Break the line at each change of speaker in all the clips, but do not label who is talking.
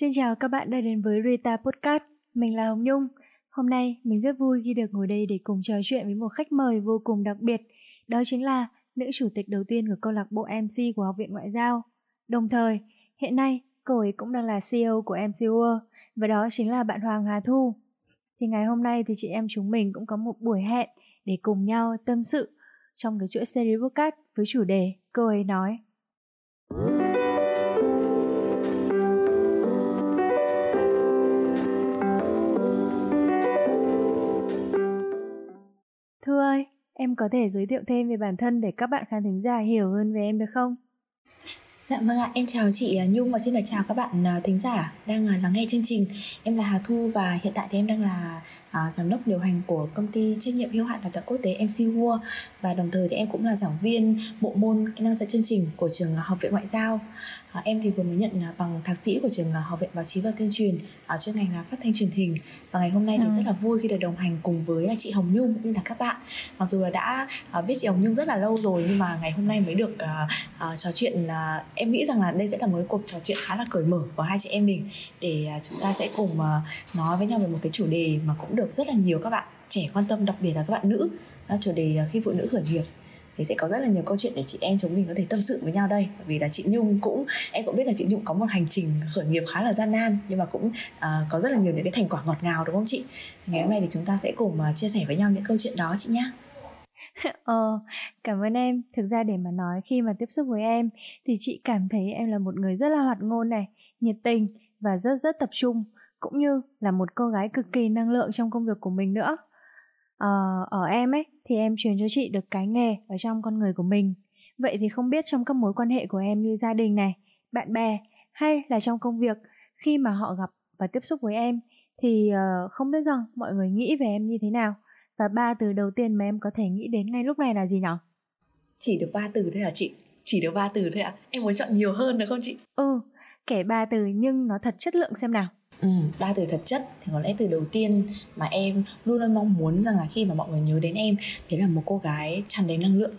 Xin chào các bạn đã đến với Rita Podcast. Mình là Hồng Nhung. Hôm nay mình rất vui khi được ngồi đây để cùng trò chuyện với một khách mời vô cùng đặc biệt. Đó chính là nữ chủ tịch đầu tiên của câu lạc bộ MC của Học viện Ngoại giao. Đồng thời, hiện nay cô ấy cũng đang là CEO của MC World và đó chính là bạn Hoàng Hà Thu. Thì ngày hôm nay thì chị em chúng mình cũng có một buổi hẹn để cùng nhau tâm sự trong cái chuỗi series podcast với chủ đề cô ấy nói. Thư ơi, em có thể giới thiệu thêm về bản thân để các bạn khán thính giả hiểu hơn về em được không?
Dạ vâng ạ, em chào chị à, Nhung và xin được chào các bạn à, thính giả đang à, lắng nghe chương trình. Em là Hà Thu và hiện tại thì em đang là uh, giám đốc điều hành của công ty trách nhiệm hữu hạn đào tạo quốc tế MC World và đồng thời thì em cũng là giảng viên bộ môn kỹ năng dẫn chương trình của trường Học viện Ngoại giao. Uh, em thì vừa mới nhận bằng thạc sĩ của trường Học viện Báo chí và Tuyên truyền ở chuyên ngành là phát thanh truyền hình và ngày hôm nay thì ừ. rất là vui khi được đồng hành cùng với chị Hồng Nhung cũng như là các bạn. Mặc dù là đã biết chị Hồng Nhung rất là lâu rồi nhưng mà ngày hôm nay mới được uh, uh, trò chuyện uh, em nghĩ rằng là đây sẽ là một cuộc trò chuyện khá là cởi mở của hai chị em mình để uh, chúng ta sẽ cùng uh, nói với nhau về một cái chủ đề mà cũng được rất là nhiều các bạn trẻ quan tâm đặc biệt là các bạn nữ. Đó chủ đề à, khi phụ nữ khởi nghiệp thì sẽ có rất là nhiều câu chuyện để chị em chúng mình có thể tâm sự với nhau đây. Bởi vì là chị Nhung cũng em cũng biết là chị Nhung có một hành trình khởi nghiệp khá là gian nan nhưng mà cũng uh, có rất là nhiều những cái thành quả ngọt ngào đúng không chị? Thì ngày hôm nay thì chúng ta sẽ cùng uh, chia sẻ với nhau những câu chuyện đó chị nhé
Ờ, cảm ơn em. Thực ra để mà nói khi mà tiếp xúc với em thì chị cảm thấy em là một người rất là hoạt ngôn này, nhiệt tình và rất rất tập trung cũng như là một cô gái cực kỳ năng lượng trong công việc của mình nữa. Ờ, ở em ấy thì em truyền cho chị được cái nghề ở trong con người của mình. Vậy thì không biết trong các mối quan hệ của em như gia đình này, bạn bè hay là trong công việc khi mà họ gặp và tiếp xúc với em thì uh, không biết rằng mọi người nghĩ về em như thế nào và ba từ đầu tiên mà em có thể nghĩ đến ngay lúc này là gì nhỉ?
Chỉ được ba từ thôi hả chị? Chỉ được ba từ thôi ạ? À? Em muốn chọn nhiều hơn được không chị?
Ừ, kể ba từ nhưng nó thật chất lượng xem nào.
Ừ, ba từ thật chất thì có lẽ từ đầu tiên mà em luôn luôn mong muốn rằng là khi mà mọi người nhớ đến em thế là một cô gái tràn đầy năng lượng.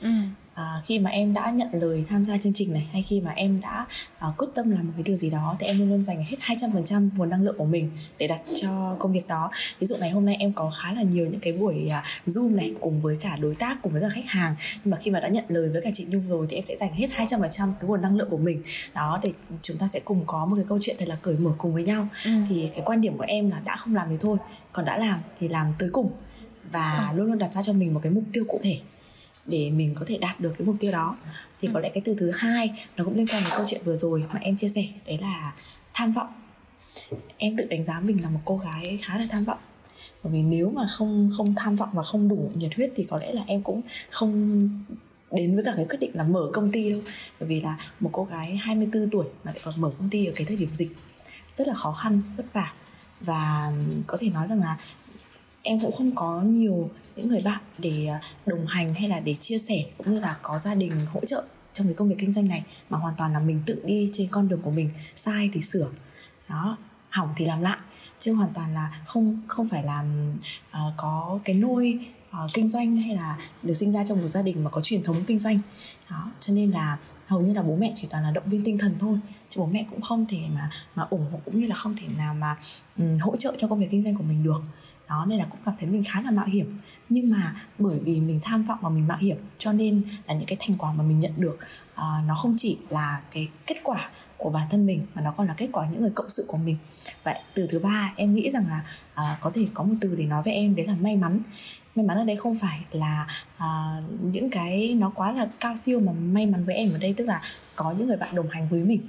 Ừ à, khi mà em đã nhận lời tham gia chương trình này hay khi mà em đã à, quyết tâm làm một cái điều gì đó thì em luôn luôn dành hết 200% nguồn năng lượng của mình để đặt cho công việc đó. Ví dụ ngày hôm nay em có khá là nhiều những cái buổi à, zoom này cùng với cả đối tác cùng với cả khách hàng. Nhưng mà khi mà đã nhận lời với cả chị Nhung rồi thì em sẽ dành hết 200% cái nguồn năng lượng của mình. Đó để chúng ta sẽ cùng có một cái câu chuyện thật là cởi mở cùng với nhau. Ừ. thì cái quan điểm của em là đã không làm thì thôi còn đã làm thì làm tới cùng. Và ừ. luôn luôn đặt ra cho mình một cái mục tiêu cụ thể để mình có thể đạt được cái mục tiêu đó. Thì có ừ. lẽ cái từ thứ hai nó cũng liên quan đến câu chuyện vừa rồi mà em chia sẻ đấy là tham vọng. Em tự đánh giá mình là một cô gái khá là tham vọng. Bởi vì nếu mà không không tham vọng và không đủ nhiệt huyết thì có lẽ là em cũng không đến với cả cái quyết định là mở công ty đâu. Bởi vì là một cô gái 24 tuổi mà lại còn mở công ty ở cái thời điểm dịch rất là khó khăn vất vả. Và có thể nói rằng là em cũng không có nhiều những người bạn để à, đồng hành hay là để chia sẻ cũng như là có gia đình hỗ trợ trong cái công việc kinh doanh này mà hoàn toàn là mình tự đi trên con đường của mình sai thì sửa. Đó hỏng thì làm lại chứ hoàn toàn là không không phải làm uh, có cái nôi uh, kinh doanh hay là được sinh ra trong một gia đình mà có truyền thống kinh doanh. Đó cho nên là hầu như là bố mẹ chỉ toàn là động viên tinh thần thôi chứ bố mẹ cũng không thể mà mà ủng hộ cũng như là không thể nào mà um, hỗ trợ cho công việc kinh doanh của mình được đó nên là cũng cảm thấy mình khá là mạo hiểm. Nhưng mà bởi vì mình tham vọng và mình mạo hiểm cho nên là những cái thành quả mà mình nhận được uh, nó không chỉ là cái kết quả của bản thân mình mà nó còn là kết quả những người cộng sự của mình. Vậy từ thứ ba em nghĩ rằng là uh, có thể có một từ để nói với em đấy là may mắn. May mắn ở đây không phải là uh, những cái nó quá là cao siêu mà may mắn với em ở đây tức là có những người bạn đồng hành với mình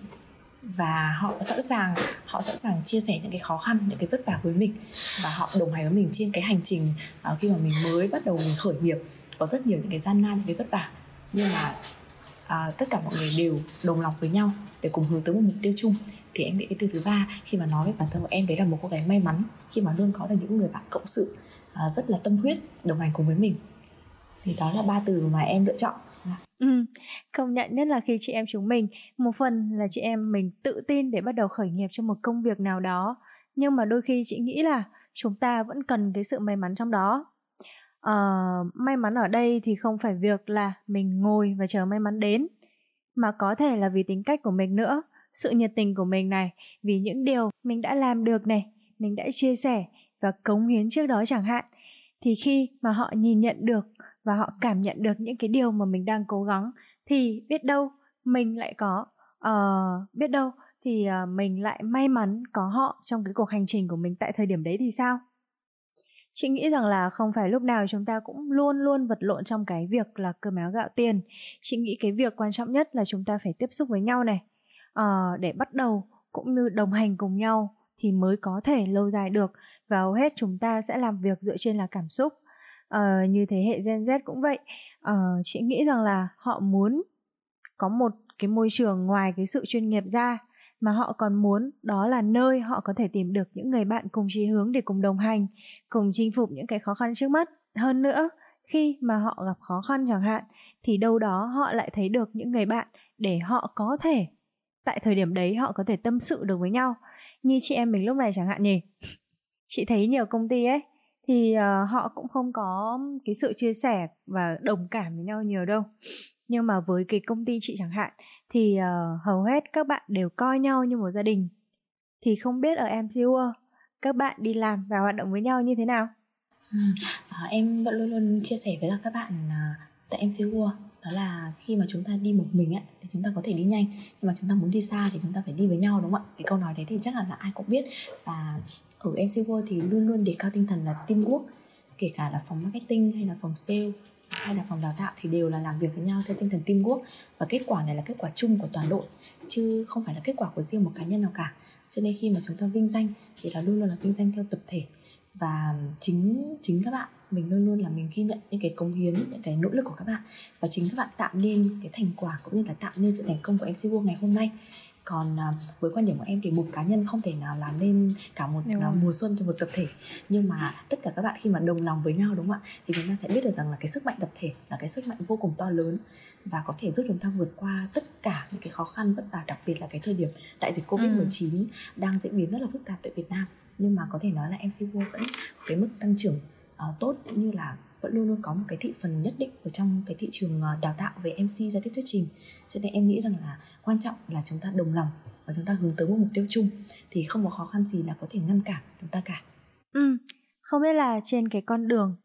và họ sẵn sàng họ sẵn sàng chia sẻ những cái khó khăn những cái vất vả với mình. Và họ đồng hành với mình trên cái hành trình uh, khi mà mình mới bắt đầu mình khởi nghiệp. Có rất nhiều những cái gian nan những cái vất vả. Nhưng mà uh, tất cả mọi người đều đồng lòng với nhau để cùng hướng tới một mục tiêu chung. Thì em nghĩ cái từ thứ ba khi mà nói với bản thân của em đấy là một cô gái may mắn khi mà luôn có được những người bạn cộng sự uh, rất là tâm huyết đồng hành cùng với mình. Thì đó là ba từ mà em lựa chọn.
Ừ, công nhận nhất là khi chị em chúng mình, một phần là chị em mình tự tin để bắt đầu khởi nghiệp cho một công việc nào đó, nhưng mà đôi khi chị nghĩ là chúng ta vẫn cần cái sự may mắn trong đó. Ờ, may mắn ở đây thì không phải việc là mình ngồi và chờ may mắn đến, mà có thể là vì tính cách của mình nữa. sự nhiệt tình của mình này vì những điều mình đã làm được này mình đã chia sẻ và cống hiến trước đó chẳng hạn thì khi mà họ nhìn nhận được và họ cảm nhận được những cái điều mà mình đang cố gắng thì biết đâu mình lại có uh, biết đâu thì uh, mình lại may mắn có họ trong cái cuộc hành trình của mình tại thời điểm đấy thì sao? Chị nghĩ rằng là không phải lúc nào chúng ta cũng luôn luôn vật lộn trong cái việc là cơm áo gạo tiền. Chị nghĩ cái việc quan trọng nhất là chúng ta phải tiếp xúc với nhau này uh, để bắt đầu cũng như đồng hành cùng nhau thì mới có thể lâu dài được. Và hầu hết chúng ta sẽ làm việc dựa trên là cảm xúc uh, như thế hệ Gen Z cũng vậy. Uh, chị nghĩ rằng là họ muốn có một cái môi trường ngoài cái sự chuyên nghiệp ra mà họ còn muốn đó là nơi họ có thể tìm được những người bạn cùng chí hướng để cùng đồng hành cùng chinh phục những cái khó khăn trước mắt. Hơn nữa khi mà họ gặp khó khăn chẳng hạn thì đâu đó họ lại thấy được những người bạn để họ có thể tại thời điểm đấy họ có thể tâm sự được với nhau. Như chị em mình lúc này chẳng hạn nhỉ. Chị thấy nhiều công ty ấy thì uh, họ cũng không có cái sự chia sẻ và đồng cảm với nhau nhiều đâu. Nhưng mà với cái công ty chị chẳng hạn thì uh, hầu hết các bạn đều coi nhau như một gia đình. Thì không biết ở MCU các bạn đi làm và hoạt động với nhau như thế nào?
Ừ. à, em vẫn luôn luôn chia sẻ với các bạn uh, tại MCU đó là khi mà chúng ta đi một mình ấy, thì chúng ta có thể đi nhanh. Nhưng mà chúng ta muốn đi xa thì chúng ta phải đi với nhau đúng không ạ? Cái câu nói đấy thì chắc hẳn là ai cũng biết. Và ở MC World thì luôn luôn đề cao tinh thần là teamwork kể cả là phòng marketing hay là phòng sale hay là phòng đào tạo thì đều là làm việc với nhau theo tinh thần teamwork và kết quả này là kết quả chung của toàn đội, chứ không phải là kết quả của riêng một cá nhân nào cả. Cho nên khi mà chúng ta vinh danh thì là luôn luôn là vinh danh theo tập thể. Và chính chính các bạn, mình luôn luôn là mình ghi nhận những cái cống hiến, những cái nỗ lực của các bạn. Và chính các bạn tạo nên cái thành quả cũng như là tạo nên sự thành công của MC World ngày hôm nay còn à, với quan điểm của em thì một cá nhân không thể nào làm nên cả một à, mùa xuân cho một tập thể. Nhưng mà tất cả các bạn khi mà đồng lòng với nhau đúng không ạ? Thì chúng ta sẽ biết được rằng là cái sức mạnh tập thể là cái sức mạnh vô cùng to lớn và có thể giúp chúng ta vượt qua tất cả những cái khó khăn vất vả đặc biệt là cái thời điểm đại dịch covid 19 ừ. đang diễn biến rất là phức tạp tại Việt Nam. Nhưng mà có thể nói là MC World vẫn có cái mức tăng trưởng uh, tốt cũng như là vẫn luôn luôn có một cái thị phần nhất định ở trong cái thị trường ờ, đào tạo về MC giao tiếp thuyết trình. Cho nên em nghĩ rằng là quan trọng là chúng ta đồng lòng và chúng ta hướng tới một mục tiêu chung thì không có khó khăn gì là có thể ngăn cản chúng ta cả.
Ừ không biết là trên cái con đường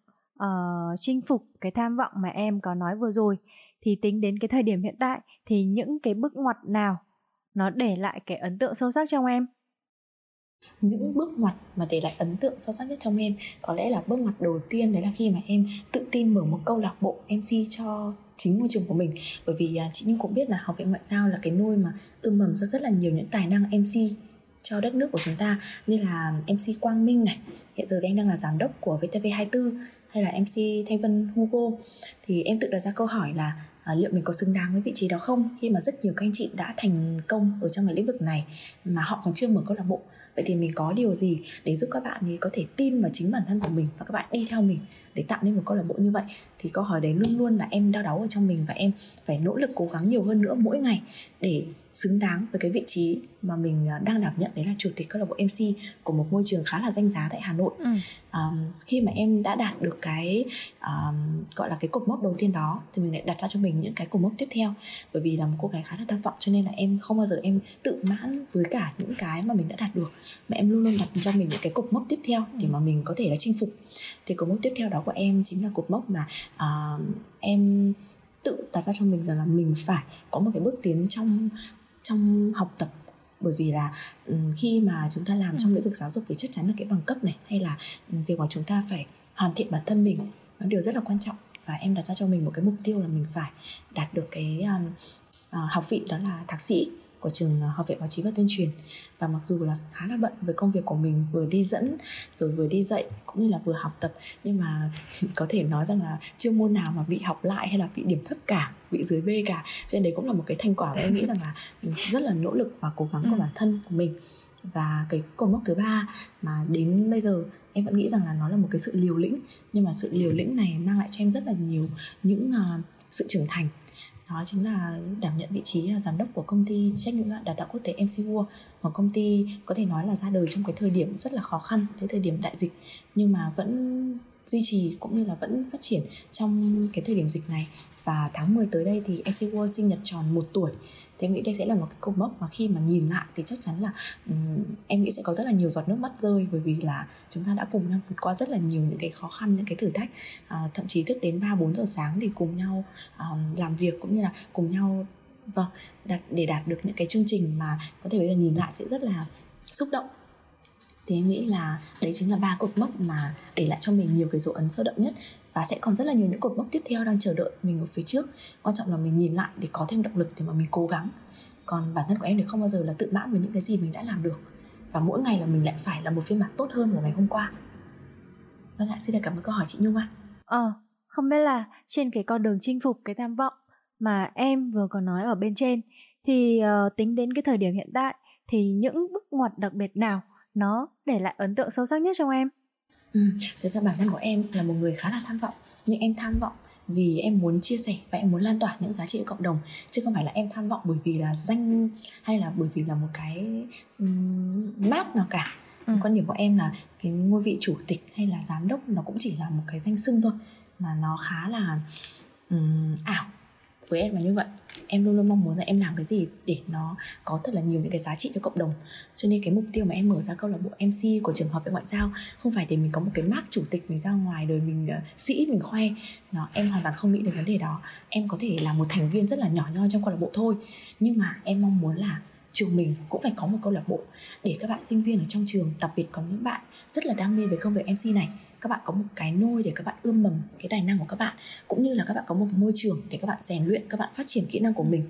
uh, chinh phục cái tham vọng mà em có nói vừa rồi thì tính đến cái thời điểm hiện tại thì những cái bước ngoặt nào nó để lại cái ấn tượng sâu sắc trong em?
Những bước ngoặt mà để lại ấn tượng sâu sắc nhất trong em có lẽ là bước ngoặt đầu tiên đấy là khi mà em tự tin mở một câu lạc bộ MC cho chính môi trường của mình. Bởi vì à, chị Nhung cũng biết là học viện ngoại giao là cái nôi mà ươm mầm ra rất là nhiều những tài năng MC cho đất nước của chúng ta như là MC Quang Minh này hiện giờ thì anh đang là giám đốc của VTV24 hay là MC Thanh Vân Hugo. Thì em tự đặt ra câu hỏi là à, liệu mình có xứng đáng với vị trí đó không? Khi mà rất nhiều các anh chị đã thành công ở trong cái lĩnh vực này mà họ còn chưa mở câu lạc bộ vậy thì mình có điều gì để giúp các bạn ấy có thể tin vào chính bản thân của mình và các bạn đi theo mình để tạo nên một câu lạc bộ như vậy? Thì câu hỏi đấy luôn luôn là em đau đáu ở trong mình và em phải nỗ lực cố gắng nhiều hơn nữa mỗi ngày để xứng đáng với cái vị trí mà mình à, đang đảm nhận đấy là chủ tịch câu lạc bộ MC của một môi trường khá là danh giá tại Hà Nội. Ừ. Um, khi mà em đã đạt được cái um, gọi là cái cột mốc đầu tiên đó thì mình lại đặt ra cho mình những cái cột mốc tiếp theo bởi vì là một cô gái khá là tham vọng cho nên là em không bao giờ em tự mãn với cả những cái mà mình đã đạt được mà em luôn luôn đặt cho mình những cái cột mốc tiếp theo để mà mình có thể là chinh phục thì cột mốc tiếp theo đó của em chính là cột mốc mà uh, em tự đặt ra cho mình rằng là mình phải có một cái bước tiến trong trong học tập bởi vì là khi mà chúng ta làm trong lĩnh vực giáo dục thì chắc chắn là cái bằng cấp này hay là việc mà chúng ta phải hoàn thiện bản thân mình nó điều rất là quan trọng. Và em đặt ra cho mình một cái mục tiêu là mình phải đạt được cái um, uh, học vị đó là thạc sĩ của trường ờ, học viện báo chí và tuyên truyền. Và mặc dù là khá là bận với công việc của mình vừa đi dẫn rồi vừa đi dạy cũng như là vừa học tập nhưng mà có thể nói rằng là chưa môn nào mà bị học lại hay là bị điểm thấp cả bị dưới B cả. Cho nên đấy cũng là một cái thành quả mà em nghĩ rằng là rất là nỗ lực và cố gắng của ừ. bản thân của mình. Và cái cột mốc thứ ba mà đến bây giờ em vẫn nghĩ rằng là nó là một cái sự liều lĩnh nhưng mà sự liều lĩnh này mang lại cho em rất là nhiều những uh, sự trưởng thành đó chính là đảm nhận vị trí à, giám đốc của công ty trách nhiệm đào tạo quốc tế MC World, một công ty có thể nói là ra đời trong cái thời điểm rất là khó khăn, cái thời điểm đại dịch, nhưng mà vẫn duy trì cũng như là vẫn phát triển trong cái thời điểm dịch này. Và tháng 10 tới đây thì MC World sinh nhật tròn một tuổi thế em nghĩ đây sẽ là một cái cột mốc mà khi mà nhìn lại thì chắc chắn là um, em nghĩ sẽ có rất là nhiều giọt nước mắt rơi bởi vì là chúng ta đã cùng nhau vượt qua rất là nhiều những cái khó khăn những cái thử thách. Uh, thậm chí thức đến 3 4 giờ sáng để cùng nhau uh, làm việc cũng như là cùng nhau vâng đạt, để đạt được những cái chương trình mà có thể bây giờ nhìn lại sẽ rất là xúc động. Thì em nghĩ là đấy chính là ba cột mốc mà để lại cho mình nhiều cái dấu ấn sâu đậm nhất và sẽ còn rất là nhiều những cột mốc tiếp theo đang chờ đợi mình ở phía trước. Quan trọng là mình nhìn lại để có thêm động lực để mà mình cố gắng. Còn bản thân của em thì không bao giờ là tự mãn với những cái gì mình đã làm được. Và mỗi ngày là mình lại phải là một phiên bản tốt hơn của ngày hôm qua. Vâng ạ xin được cảm ơn câu hỏi chị nhung ạ.
Ờ không biết là trên cái con đường chinh phục cái tham vọng mà em vừa có nói ở bên trên thì uh, tính đến cái thời điểm hiện tại thì những bước ngoặt đặc biệt nào nó để lại ấn tượng sâu sắc nhất trong em?
Ừ, thực ra bản thân của em là một người khá là tham vọng. Nhưng em tham vọng vì em muốn chia sẻ và em muốn lan tỏa những giá trị cộng đồng. Chứ không phải là em tham vọng bởi vì là danh hay là bởi vì là một cái um, mát nào cả. Ừ. quan điểm của em là cái ngôi vị chủ tịch hay là giám đốc nó cũng chỉ là một cái danh xưng thôi. Mà nó khá là um, ảo. Với em là như vậy em luôn luôn mong muốn là em làm cái gì để nó có thật là nhiều những cái giá trị cho cộng đồng. Cho nên cái mục tiêu mà em mở ra câu lạc bộ mc của trường học về ngoại giao không phải để mình có một cái mác chủ tịch mình ra ngoài đời mình ờ, uh, sĩ mình khoe. Nó em hoàn toàn không nghĩ đến vấn đề đó. Em có thể là một thành viên rất là nhỏ nhoi trong câu lạc bộ thôi. Nhưng mà em mong muốn là trường mình cũng phải có một câu lạc bộ để các bạn sinh viên ở trong trường đặc biệt có những bạn rất là đam mê về công việc mc này các bạn có một cái nôi để các bạn ươm mầm cái tài năng của các bạn cũng như là các bạn có một môi trường để các bạn rèn luyện các bạn phát triển kỹ năng của mình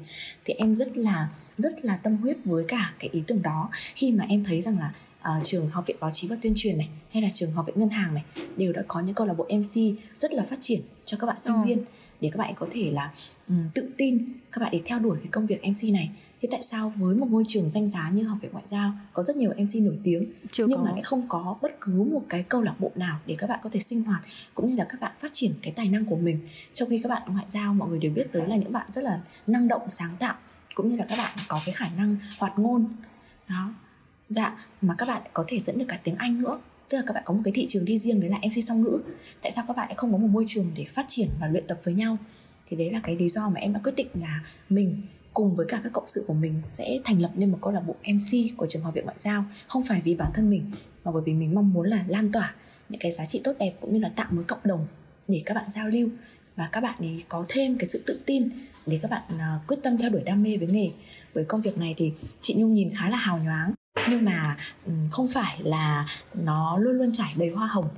thì em rất là rất là tâm huyết với cả cái ý tưởng đó khi mà em thấy rằng là uh, trường học viện báo chí và tuyên truyền này hay là trường học viện ngân hàng này đều đã có những câu lạc bộ mc rất là phát triển cho các bạn sinh ừ. viên để các bạn có thể là um, tự tin các bạn để theo đuổi cái công việc MC này. Thế tại sao với một môi trường danh giá như học viện ngoại giao có rất nhiều MC nổi tiếng Chưa nhưng có. mà lại không có bất cứ một cái câu lạc bộ nào để các bạn có thể sinh hoạt cũng như là các bạn phát triển cái tài năng của mình? Trong khi các bạn ngoại giao mọi người đều biết tới là những bạn rất là năng động sáng tạo cũng như là các bạn có cái khả năng hoạt ngôn. Đó. Dạ mà các bạn có thể dẫn được cả tiếng Anh nữa tức là các bạn có một cái thị trường đi riêng đấy là MC song ngữ. Tại sao các bạn lại không có một môi trường để phát triển và luyện tập với nhau? Thì đấy là cái lý do mà em đã quyết định là mình cùng với cả các cộng sự của mình sẽ thành lập nên một câu lạc bộ MC của trường học viện ngoại giao. Không phải vì bản thân mình mà bởi vì mình mong muốn là lan tỏa những cái giá trị tốt đẹp cũng như là tạo một cộng đồng để các bạn giao lưu. Và các bạn ấy có thêm cái sự tự tin để các bạn uh, quyết tâm theo đuổi đam mê với nghề. Với công việc này thì chị nhung nhìn khá là hào nhoáng nhưng mà ừ, không phải là nó luôn luôn trải đầy hoa hồng,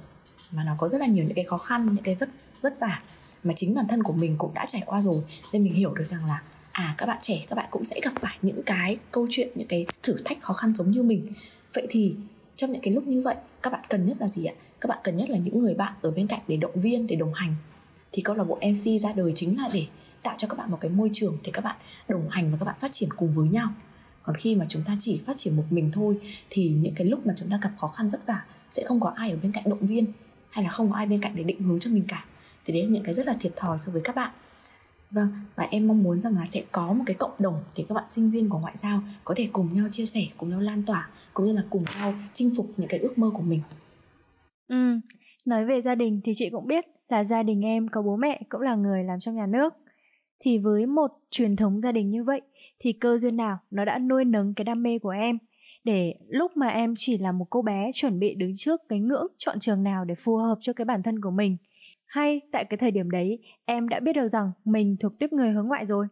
mà nó có rất là nhiều những cái khó khăn, những cái vất vất vả mà chính bản thân của mình cũng đã trải qua rồi. Nên mình hiểu được rằng là à các bạn trẻ, các bạn cũng sẽ gặp phải những cái câu chuyện, những cái thử thách khó khăn giống như mình. Vậy thì trong những cái lúc như vậy, các bạn cần nhất là gì ạ? Các bạn cần nhất là những người bạn ở bên cạnh để động viên, để đồng hành. Thì câu lạc bộ mc ra đời chính là để tạo cho các bạn một cái môi trường để các bạn đồng hành và các bạn phát triển cùng với nhau còn khi mà chúng ta chỉ phát triển một mình thôi, thì những cái lúc mà chúng ta gặp khó khăn vất vả, sẽ không có ai ở bên cạnh động viên, hay là không có ai bên cạnh để định hướng cho mình cả. Thì đấy là những cái rất là thiệt thòi so với các bạn. Vâng và em mong muốn rằng là sẽ có một cái cộng đồng để các bạn sinh viên của ngoại giao có thể cùng nhau chia sẻ, cùng nhau lan tỏa, cũng như là cùng nhau chinh phục những cái ước mơ của mình.
Ừ nói về gia đình thì chị cũng biết là gia đình em có bố mẹ cũng là người làm trong nhà nước thì với một truyền thống gia đình như vậy, thì cơ duyên nào nó đã nuôi nấng cái đam mê của em? Để lúc mà em chỉ là một cô bé chuẩn bị đứng trước cái ngưỡng chọn trường nào để phù hợp cho cái bản thân của mình, hay tại cái thời điểm đấy em đã biết được rằng mình thuộc tiếp người hướng ngoại rồi?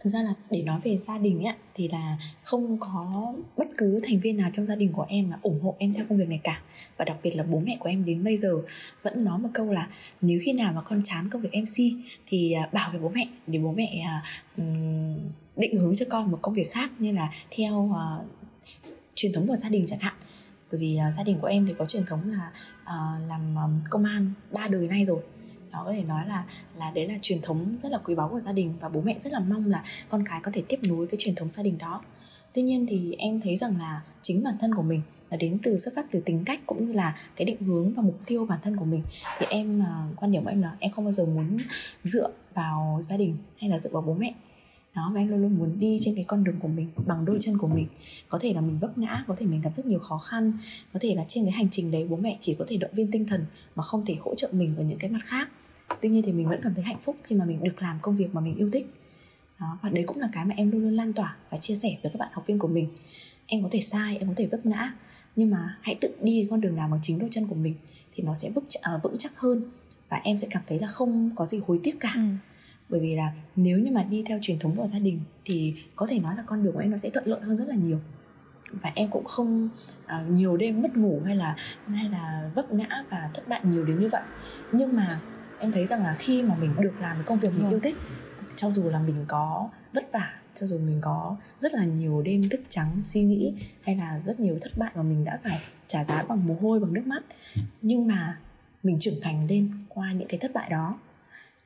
Thực ra là để nói về gia đình ấy thì là không có bất cứ thành viên nào trong gia đình của em mà ủng hộ em theo công việc này cả. Và đặc biệt là bố mẹ của em đến bây giờ vẫn nói một câu là nếu khi nào mà con chán công việc mc thì à, bảo với bố mẹ để bố mẹ um, định hướng cho con một công việc khác như là theo uh, truyền thống của gia đình chẳng hạn. Bởi vì uh, gia đình của em thì có truyền thống là uh, làm um, công an ba đời nay rồi đó có thể nói là là đấy là truyền thống rất là quý báu của gia đình và bố mẹ rất là mong là con cái có thể tiếp nối cái truyền thống gia đình đó. Tuy nhiên thì em thấy rằng là chính bản thân của mình là đến từ xuất phát từ tính cách cũng như là cái định hướng và mục tiêu bản thân của mình. Thì em à, quan điểm của em là em không bao giờ muốn dựa vào gia đình hay là dựa vào bố mẹ. Đó và em luôn luôn muốn đi trên cái con đường của mình, bằng đôi chân của mình. Có thể là mình vấp ngã, có thể mình gặp rất nhiều khó khăn, có thể là trên cái hành trình đấy bố mẹ chỉ có thể động viên tinh thần mà không thể hỗ trợ mình ở những cái mặt khác tuy nhiên thì mình vẫn cảm thấy hạnh phúc khi mà mình được làm công việc mà mình yêu thích. Đó và đấy cũng là cái mà em luôn luôn lan tỏa và chia sẻ với các bạn học viên của mình. Em có thể sai em có thể vấp ngã nhưng mà hãy tự đi con đường nào bằng chính đôi chân của mình thì nó sẽ vững, uh, vững chắc hơn và em sẽ cảm thấy là không có gì hối tiếc cả. Ừ. bởi vì là nếu như mà đi theo truyền thống của gia đình thì có thể nói là con đường của em nó sẽ thuận lợi hơn rất là nhiều. Và em cũng không uh, nhiều đêm mất ngủ hay là hay là vấp ngã và thất bại nhiều đến như vậy. Nhưng mà em thấy rằng là khi mà mình được làm cái công việc mình yêu thích cho dù là mình có vất vả cho dù mình có rất là nhiều đêm thức trắng suy nghĩ hay là rất nhiều thất bại mà mình đã phải trả giá bằng mồ hôi bằng nước mắt nhưng mà mình trưởng thành lên qua những cái thất bại đó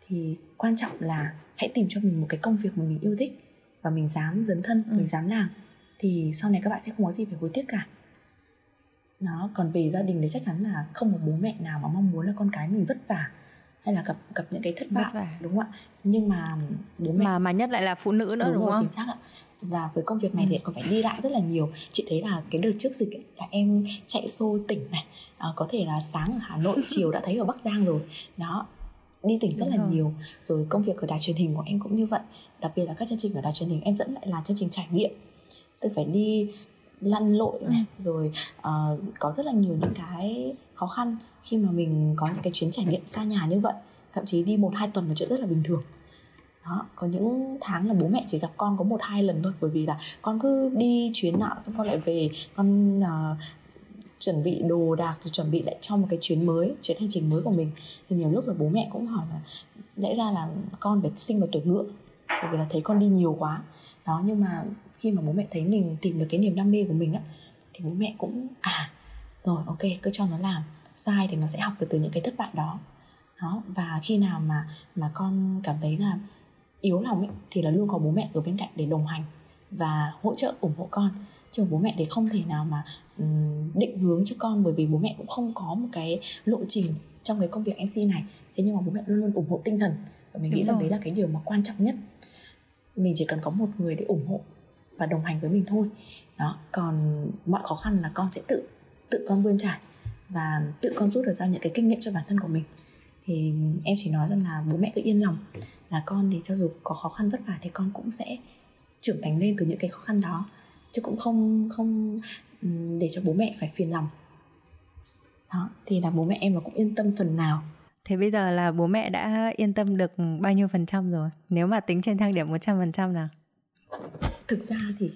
thì quan trọng là hãy tìm cho mình một cái công việc mà mình yêu thích và mình dám dấn thân ừ. mình dám làm thì sau này các bạn sẽ không có gì phải hối tiếc cả. Nó còn về gia đình thì chắc chắn là không một bố mẹ nào mà mong muốn là con cái mình vất vả hay là gặp gặp những cái thất bại đúng không ạ? Nhưng mà
bố mẹ mà mà nhất lại là phụ nữ nữa đúng, đúng rồi, không?
chính xác ạ. Và với công việc này ừ. thì còn phải đi lại rất là nhiều. Chị thấy là cái đợt trước dịch ấy, là em chạy xô tỉnh này à, có thể là sáng ở hà nội chiều đã thấy ở bắc giang rồi. Đó đi tỉnh rất đúng là rồi. nhiều. Rồi công việc ở đài truyền hình của em cũng như vậy. Đặc biệt là các chương trình ở đài truyền hình em dẫn lại là chương trình trải nghiệm. Tôi phải đi lăn lội này ừ. rồi uh, có rất là nhiều những cái khó khăn khi mà mình có những cái chuyến trải nghiệm xa nhà như vậy. Thậm chí đi một hai tuần là chuyện rất là bình thường. Đó có những tháng là bố mẹ chỉ gặp con có một hai lần thôi bởi vì là con cứ đi chuyến nọ xong con lại về con uh, chuẩn bị đồ đạc rồi chuẩn bị lại cho một cái chuyến mới chuyến hành trình mới của mình. Thì nhiều lúc là bố mẹ cũng hỏi là lẽ ra là con phải sinh vào tuổi ngựa bởi vì là thấy con đi nhiều quá. Đó nhưng mà khi mà bố mẹ thấy mình tìm được cái niềm đam mê của mình á thì bố mẹ cũng à rồi ok cứ cho nó làm sai thì nó sẽ học được từ những cái thất bại đó. Đó và khi nào mà mà con cảm thấy là yếu lòng ấy thì là luôn có bố mẹ ở bên cạnh để đồng hành và hỗ trợ ủng hộ con. Chứ bố mẹ thì không thể nào mà định hướng cho con bởi vì bố mẹ cũng không có một cái lộ trình trong cái công việc mc này. Thế nhưng mà bố mẹ luôn luôn ủng hộ tinh thần và mình Đúng nghĩ rằng đấy là cái điều mà quan trọng nhất. Mình chỉ cần có một người để ủng hộ và đồng hành với mình thôi. Đó còn mọi khó khăn là con sẽ tự tự con vươn trải và tự con rút được ra những cái kinh nghiệm cho bản thân của mình thì em chỉ nói rằng là bố mẹ cứ yên lòng là con thì cho dù có khó khăn vất vả thì con cũng sẽ trưởng thành lên từ những cái khó khăn đó chứ cũng không không để cho bố mẹ phải phiền lòng đó thì là bố mẹ em là cũng yên tâm phần nào
Thế bây giờ là bố mẹ đã yên tâm được bao nhiêu phần trăm rồi? Nếu mà tính trên thang điểm 100% nào?
Thực ra thì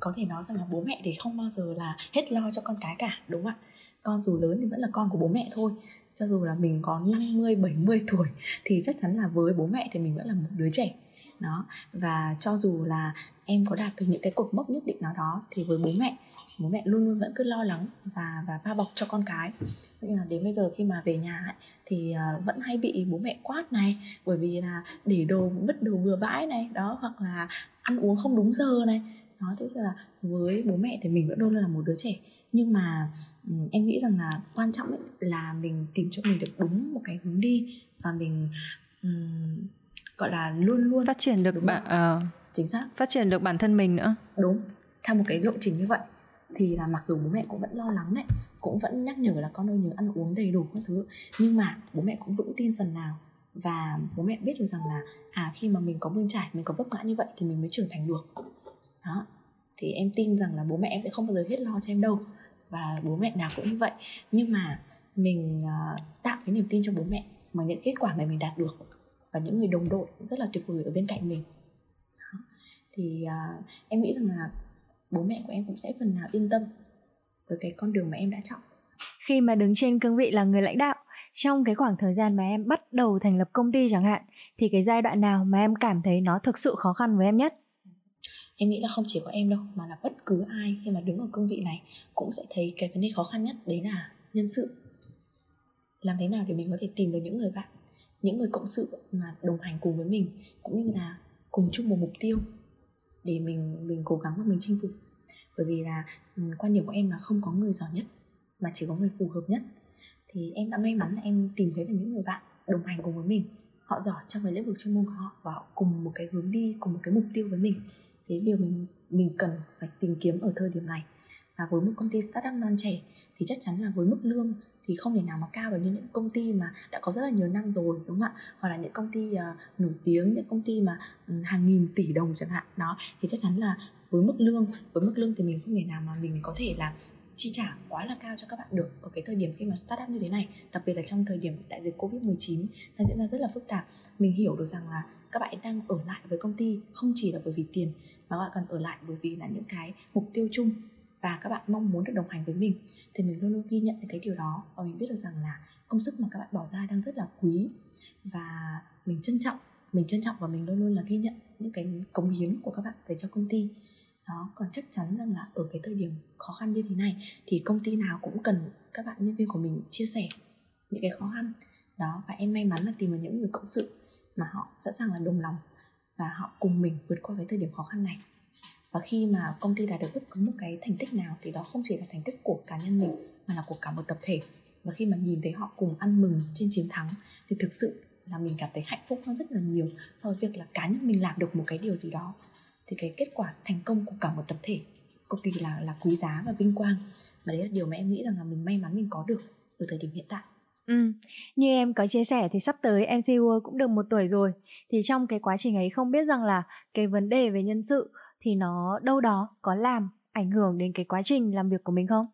có thể nói rằng là bố mẹ thì không bao giờ là hết lo cho con cái cả đúng không ạ? Con dù lớn thì vẫn là con của bố mẹ thôi. Cho dù là mình có 50, 70 tuổi thì chắc chắn là với bố mẹ thì mình vẫn là một đứa trẻ. Đó và cho dù là em có đạt được những cái cột mốc nhất định nào đó thì với bố mẹ bố mẹ luôn luôn vẫn cứ lo lắng và và bao bọc cho con cái. Nên là đến bây giờ khi mà về nhà ấy, thì ờ, vẫn hay bị bố mẹ quát này bởi vì là để đồ vứt đồ bừa bãi này đó hoặc là ăn uống không đúng giờ này đó tức là với bố mẹ thì mình vẫn luôn là một đứa trẻ. Nhưng mà um, em nghĩ rằng là quan trọng ấy là mình tìm cho mình được đúng một cái hướng đi và mình um, gọi là luôn luôn
phát triển được bạn uh,
chính xác.
phát triển được bản thân mình nữa.
Đúng. Theo một cái lộ trình như vậy thì là mặc dù bố mẹ cũng vẫn lo lắng đấy cũng vẫn nhắc nhở là con ơi nhớ ăn uống đầy đủ các thứ nhưng mà bố mẹ cũng vững tin phần nào. Và bố mẹ biết được rằng là à khi mà mình có bươn trải mình có vấp ngã như vậy thì mình mới trưởng thành được. Đó thì em tin rằng là bố mẹ em sẽ không bao giờ hết lo cho em đâu. Và bố mẹ nào cũng như vậy. Nhưng mà mình uh, tạo cái niềm tin cho bố mẹ mà những kết quả mà mình đạt được và những người đồng đội rất là tuyệt vời ở bên cạnh mình. Đó. thì uh, em nghĩ rằng là bố mẹ của em cũng sẽ phần nào yên tâm với cái con đường mà em đã chọn.
Khi mà đứng trên cương vị là người lãnh đạo trong cái khoảng thời gian mà em bắt đầu thành lập công ty chẳng hạn thì cái giai đoạn nào mà em cảm thấy nó thực sự khó khăn với em nhất?
Em nghĩ là không chỉ có em đâu, mà là bất cứ ai khi mà đứng ở cương vị này cũng sẽ thấy cái vấn đề khó khăn nhất đấy là nhân sự. Làm thế nào để mình có thể tìm được những người bạn, những người cộng sự mà đồng hành cùng với mình, cũng như là cùng chung một mục tiêu để mình mình cố gắng và mình chinh phục. Bởi vì là ừ, quan điểm của em là không có người giỏi nhất, mà chỉ có người phù hợp nhất. Thì em đã may mắn là em tìm thấy được những người bạn đồng hành cùng với mình. Họ giỏi trong cái lĩnh vực chuyên môn của họ và họ cùng một cái hướng đi, cùng một cái mục tiêu với mình thế điều mình mình cần phải tìm kiếm ở thời điểm này. Và với một công ty startup non trẻ thì chắc chắn là với mức lương thì không thể nào mà cao được như những công ty mà đã có rất là nhiều năm rồi đúng không ạ? Hoặc là những công ty uh, nổi tiếng những công ty mà um, hàng nghìn tỷ đồng chẳng hạn. Đó thì chắc chắn là với mức lương với mức lương thì mình không thể nào mà mình có thể là chi trả quá là cao cho các bạn được ở cái thời điểm khi mà startup như thế này. Đặc biệt là trong thời điểm đại dịch covid 19 đang diễn ra rất là phức tạp mình hiểu được rằng là các bạn đang ở lại với công ty, không chỉ là bởi vì tiền, mà các bạn còn ở lại bởi vì là những cái mục tiêu chung và các bạn mong muốn được đồng hành với mình. Thì mình luôn luôn ghi nhận những cái điều đó và mình biết được rằng là công sức mà các bạn bỏ ra đang rất là quý và mình trân trọng, mình trân trọng và mình luôn luôn là ghi nhận những cái cống hiến của các bạn dành cho công ty. Đó, còn chắc chắn rằng là ở cái thời điểm khó khăn như thế này thì công ty nào cũng cần các bạn nhân viên của mình chia sẻ những cái khó khăn. Đó, và em may mắn là tìm được những người cộng sự mà họ sẵn sàng là đồng lòng và họ cùng mình vượt qua cái thời điểm khó khăn này. Và khi mà công ty đạt được bất cứ một cái thành tích nào thì đó không chỉ là thành tích của cá nhân mình, mà là của cả một tập thể. Và khi mà nhìn thấy họ cùng ăn mừng trên chiến thắng thì thực sự là mình cảm thấy hạnh phúc hơn rất là nhiều so với việc là cá nhân mình làm được một cái điều gì đó. Thì cái kết quả thành công của cả một tập thể cực kỳ là là quý giá và vinh quang. Và đấy là điều mà em nghĩ rằng là mình may mắn mình có được ở thời điểm hiện tại.
Ừ, như em có chia sẻ thì sắp tới MC World cũng được một tuổi rồi. Thì trong cái quá trình ấy không biết rằng là cái vấn đề về nhân sự thì nó đâu đó có làm ảnh hưởng đến cái quá trình làm việc của mình không?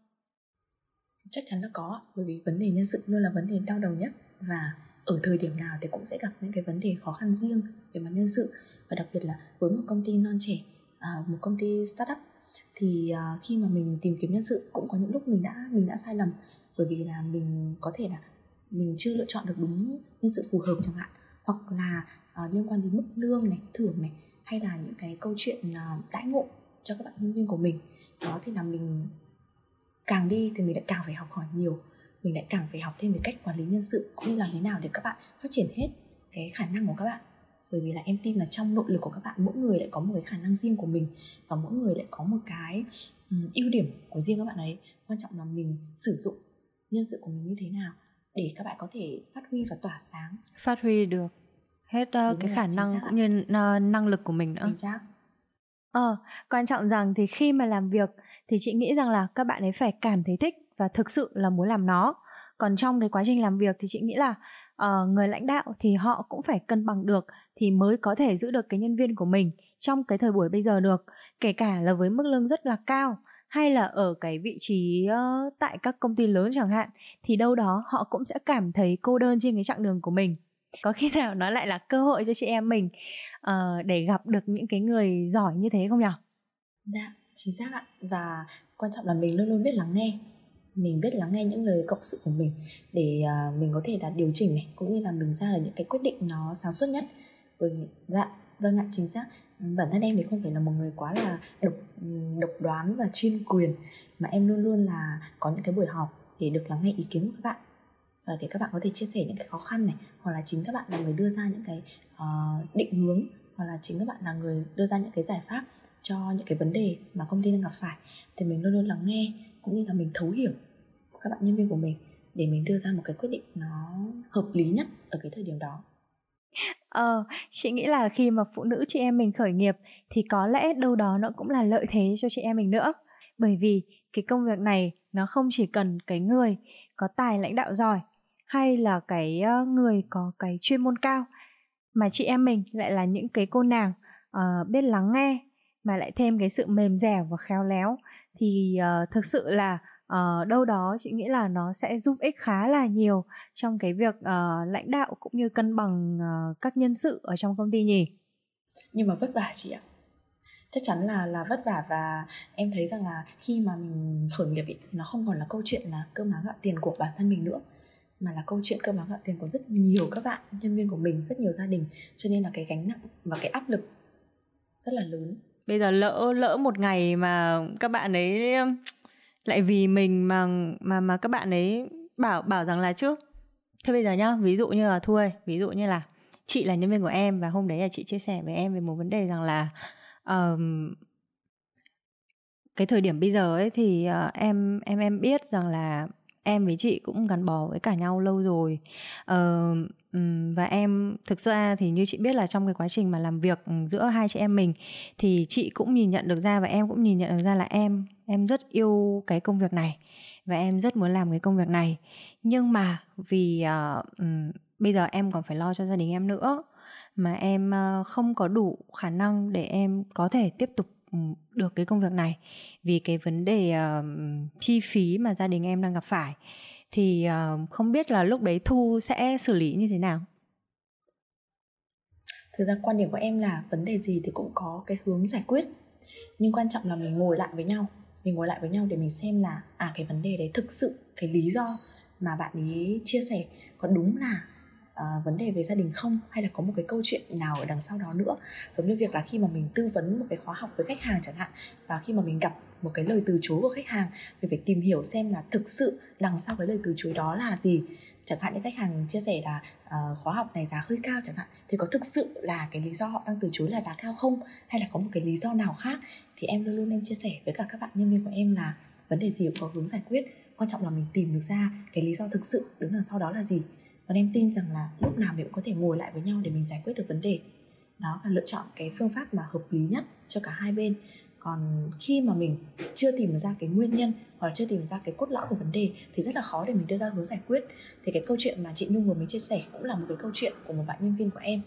Chắc chắn là có bởi vì vấn đề nhân sự luôn là vấn đề đau đầu nhất. Và ở thời điểm nào thì cũng sẽ gặp những cái vấn đề khó khăn riêng về mặt nhân sự. Và đặc biệt là với một công ty non trẻ à, một công ty startup thì à, khi mà mình tìm kiếm nhân sự cũng có những lúc mình đã mình đã sai lầm. Bởi vì là mình có thể là mình chưa lựa chọn được đúng nhân sự phù hợp chẳng hạn. Hoặc là uh, liên quan đến mức lương này thưởng này hay là những cái câu chuyện uh, đãi ngộ cho các bạn nhân viên của mình. Đó thì là mình càng đi thì mình lại càng phải học hỏi nhiều. Mình lại càng phải học thêm về cách quản lý nhân sự cũng như làm thế nào để các bạn phát triển hết cái khả năng của các bạn. Bởi vì là em tin là trong nội lực của các bạn mỗi người lại có một cái khả năng riêng của mình và mỗi người lại có một cái um, ưu điểm của riêng các bạn ấy. Quan trọng là mình sử dụng nhân sự của mình như thế nào để các bạn có thể phát huy và tỏa sáng.
Phát huy được hết uh, cái khả năng cũng như uh, năng lực của mình nữa.
Chính xác.
Ờ quan trọng rằng thì khi mà làm việc thì chị nghĩ rằng là các bạn ấy phải cảm thấy thích và thực sự là muốn làm nó. Còn trong cái quá trình làm việc thì chị nghĩ là uh, người lãnh đạo thì họ cũng phải cân bằng được thì mới có thể giữ được cái nhân viên của mình trong cái thời buổi bây giờ được. Kể cả là với mức lương rất là cao hay là ở cái vị trí uh, tại các công ty lớn chẳng hạn thì đâu đó họ cũng sẽ cảm thấy cô đơn trên cái chặng đường của mình có khi nào nó lại là cơ hội cho chị em mình uh, để gặp được những cái người giỏi như thế không nhỉ?
Dạ, chính xác ạ. Và quan trọng là mình luôn luôn biết lắng nghe mình biết lắng nghe những lời cộng sự của mình để uh, mình có thể là điều chỉnh này cũng như là mình ra được những cái quyết định nó sáng suốt nhất bởi dạ vâng ạ chính xác. Bản thân em thì không phải là một người quá là độc độc đoán và chuyên quyền mà em luôn luôn là có những cái buổi họp để được lắng nghe ý kiến của các bạn. Và để các bạn có thể chia sẻ những cái khó khăn này hoặc là chính các bạn là người đưa ra những cái uh, định hướng hoặc là chính các bạn là người đưa ra những cái giải pháp cho những cái vấn đề mà công ty đang gặp phải thì mình luôn luôn lắng nghe cũng như là mình thấu hiểu các bạn nhân viên của mình để mình đưa ra một cái quyết định nó hợp lý nhất ở cái thời điểm đó.
Ờ, chị nghĩ là khi mà phụ nữ chị em mình khởi nghiệp thì có lẽ đâu đó nó cũng là lợi thế cho chị em mình nữa. Bởi vì cái công việc này nó không chỉ cần cái người có tài lãnh đạo giỏi hay là cái ờ, người có cái chuyên môn cao mà chị em mình lại là những cái cô nàng uh, biết lắng nghe mà lại thêm cái sự mềm dẻo và khéo léo thì uh, thực sự là uh, đâu đó chị nghĩ là nó sẽ giúp ích khá là nhiều trong cái việc uh, lãnh đạo cũng như cân bằng uh, các nhân sự ở trong công ty nhỉ?
Nhưng mà vất vả chị ạ. Chắc chắn là là vất vả và em thấy rằng là khi mà mình khởi nghiệp ý, nó không còn là câu chuyện là cơm áo gạo tiền của bản thân mình nữa mà là câu chuyện cơm áo gạo tiền của rất nhiều các bạn nhân viên của mình rất nhiều gia đình. Cho nên là cái gánh nặng và cái áp lực rất là lớn.
Bây giờ lỡ lỡ một ngày mà các bạn ấy lại vì mình mà mà mà các bạn ấy bảo bảo rằng là trước thế bây giờ nhá ví dụ như là thu ơi ví dụ như là chị là nhân viên của em và hôm đấy là chị chia sẻ với em về một vấn đề rằng là um, cái thời điểm bây giờ ấy thì uh, em em em biết rằng là em với chị cũng gắn bó với cả nhau lâu rồi. Uh, và em thực ra thì như chị biết là trong cái quá trình mà làm việc giữa hai chị em mình thì chị cũng nhìn nhận được ra và em cũng nhìn nhận được ra là em em rất yêu cái công việc này và em rất muốn làm cái công việc này. Nhưng mà vì uh, um, bây giờ em còn phải lo cho gia đình em nữa mà em uh, không có đủ khả năng để em có thể tiếp tục được cái công việc này vì cái vấn đề uh, chi phí mà gia đình em đang gặp phải thì uh, không biết là lúc đấy thu sẽ xử lý như thế nào?
Thực ra quan điểm của em là vấn đề gì thì cũng có cái hướng giải quyết. Nhưng quan trọng là mình ngồi lại với nhau mình ngồi lại với nhau để mình xem là à cái vấn đề đấy thực sự cái lý do mà bạn ấy chia sẻ có đúng là uh, vấn đề về gia đình không? Hay là có một cái câu chuyện nào ở đằng sau đó nữa? Giống như việc là khi mà mình tư vấn một cái khóa học với khách hàng chẳng hạn và khi mà mình gặp một cái lời từ chối của khách hàng. Mình phải tìm hiểu xem là thực sự đằng sau cái lời từ chối đó là gì. Chẳng hạn những khách hàng chia sẻ là uh, khóa học này giá hơi cao chẳng hạn thì có thực sự là cái lý do họ đang từ chối là giá cao không? Hay là có một cái lý do nào khác? Thì em luôn luôn em chia sẻ với cả các bạn nhân viên của em là vấn đề gì cũng có hướng giải quyết. Quan trọng là mình tìm được ra cái lý do thực sự đứng đằng sau đó là gì. Còn em tin rằng là lúc nào mình cũng có thể ngồi lại với nhau để mình giải quyết được vấn đề. Đó và lựa chọn cái phương pháp mà hợp lý nhất cho cả hai bên còn khi mà mình chưa tìm ra cái nguyên nhân hoặc là chưa tìm ra cái cốt lõi của vấn đề thì rất là khó để mình đưa ra hướng giải quyết. Thì cái câu chuyện mà chị nhung vừa mới chia sẻ cũng là một cái câu chuyện của một bạn nhân viên của em.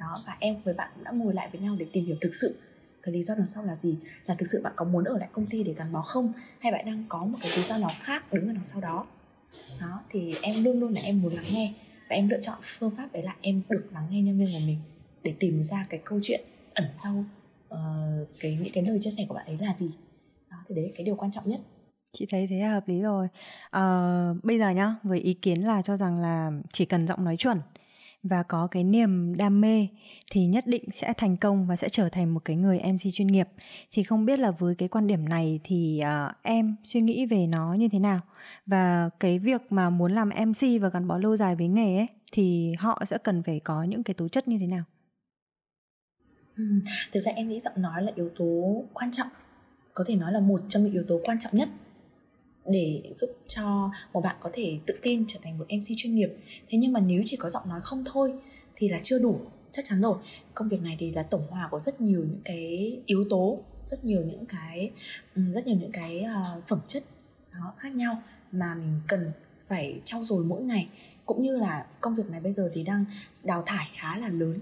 Đó, và em với bạn cũng đã ngồi lại với nhau để tìm hiểu thực sự cái lý do đằng sau là gì, là thực sự bạn có muốn ở lại công ty để gắn bó không, hay bạn đang có một cái lý do nào khác đứng ở đằng sau đó. Đó, thì em luôn luôn là em muốn lắng nghe và em lựa chọn phương pháp đấy là em được lắng nghe nhân viên của mình để tìm ra cái câu chuyện ẩn sau uh, cái những cái lời chia sẻ của bạn ấy là gì đó thì đấy cái điều quan trọng nhất
chị thấy thế là hợp lý rồi à, bây giờ nhá với ý kiến là cho rằng là chỉ cần giọng nói chuẩn và có cái niềm đam mê thì nhất định sẽ thành công và sẽ trở thành một cái người MC chuyên nghiệp. Thì không biết là với cái quan điểm này thì uh, em suy nghĩ về nó như thế nào? Và cái việc mà muốn làm MC và gắn bó lâu dài với nghề ấy thì họ sẽ cần phải có những cái tố chất như thế nào?
Ừ, thực ra em nghĩ giọng nói là yếu tố quan trọng có thể nói là một trong những yếu tố quan trọng nhất để giúp cho một bạn có thể tự tin trở thành một MC chuyên nghiệp. Thế nhưng mà nếu chỉ có giọng nói không thôi thì là chưa đủ chắc chắn rồi. Công việc này thì là tổng hòa của rất nhiều những cái yếu tố rất nhiều những cái rất nhiều những cái ờ, phẩm chất đó khác nhau mà mình cần phải trau dồi mỗi ngày. Cũng như là công việc này bây giờ thì đang đào thải khá là lớn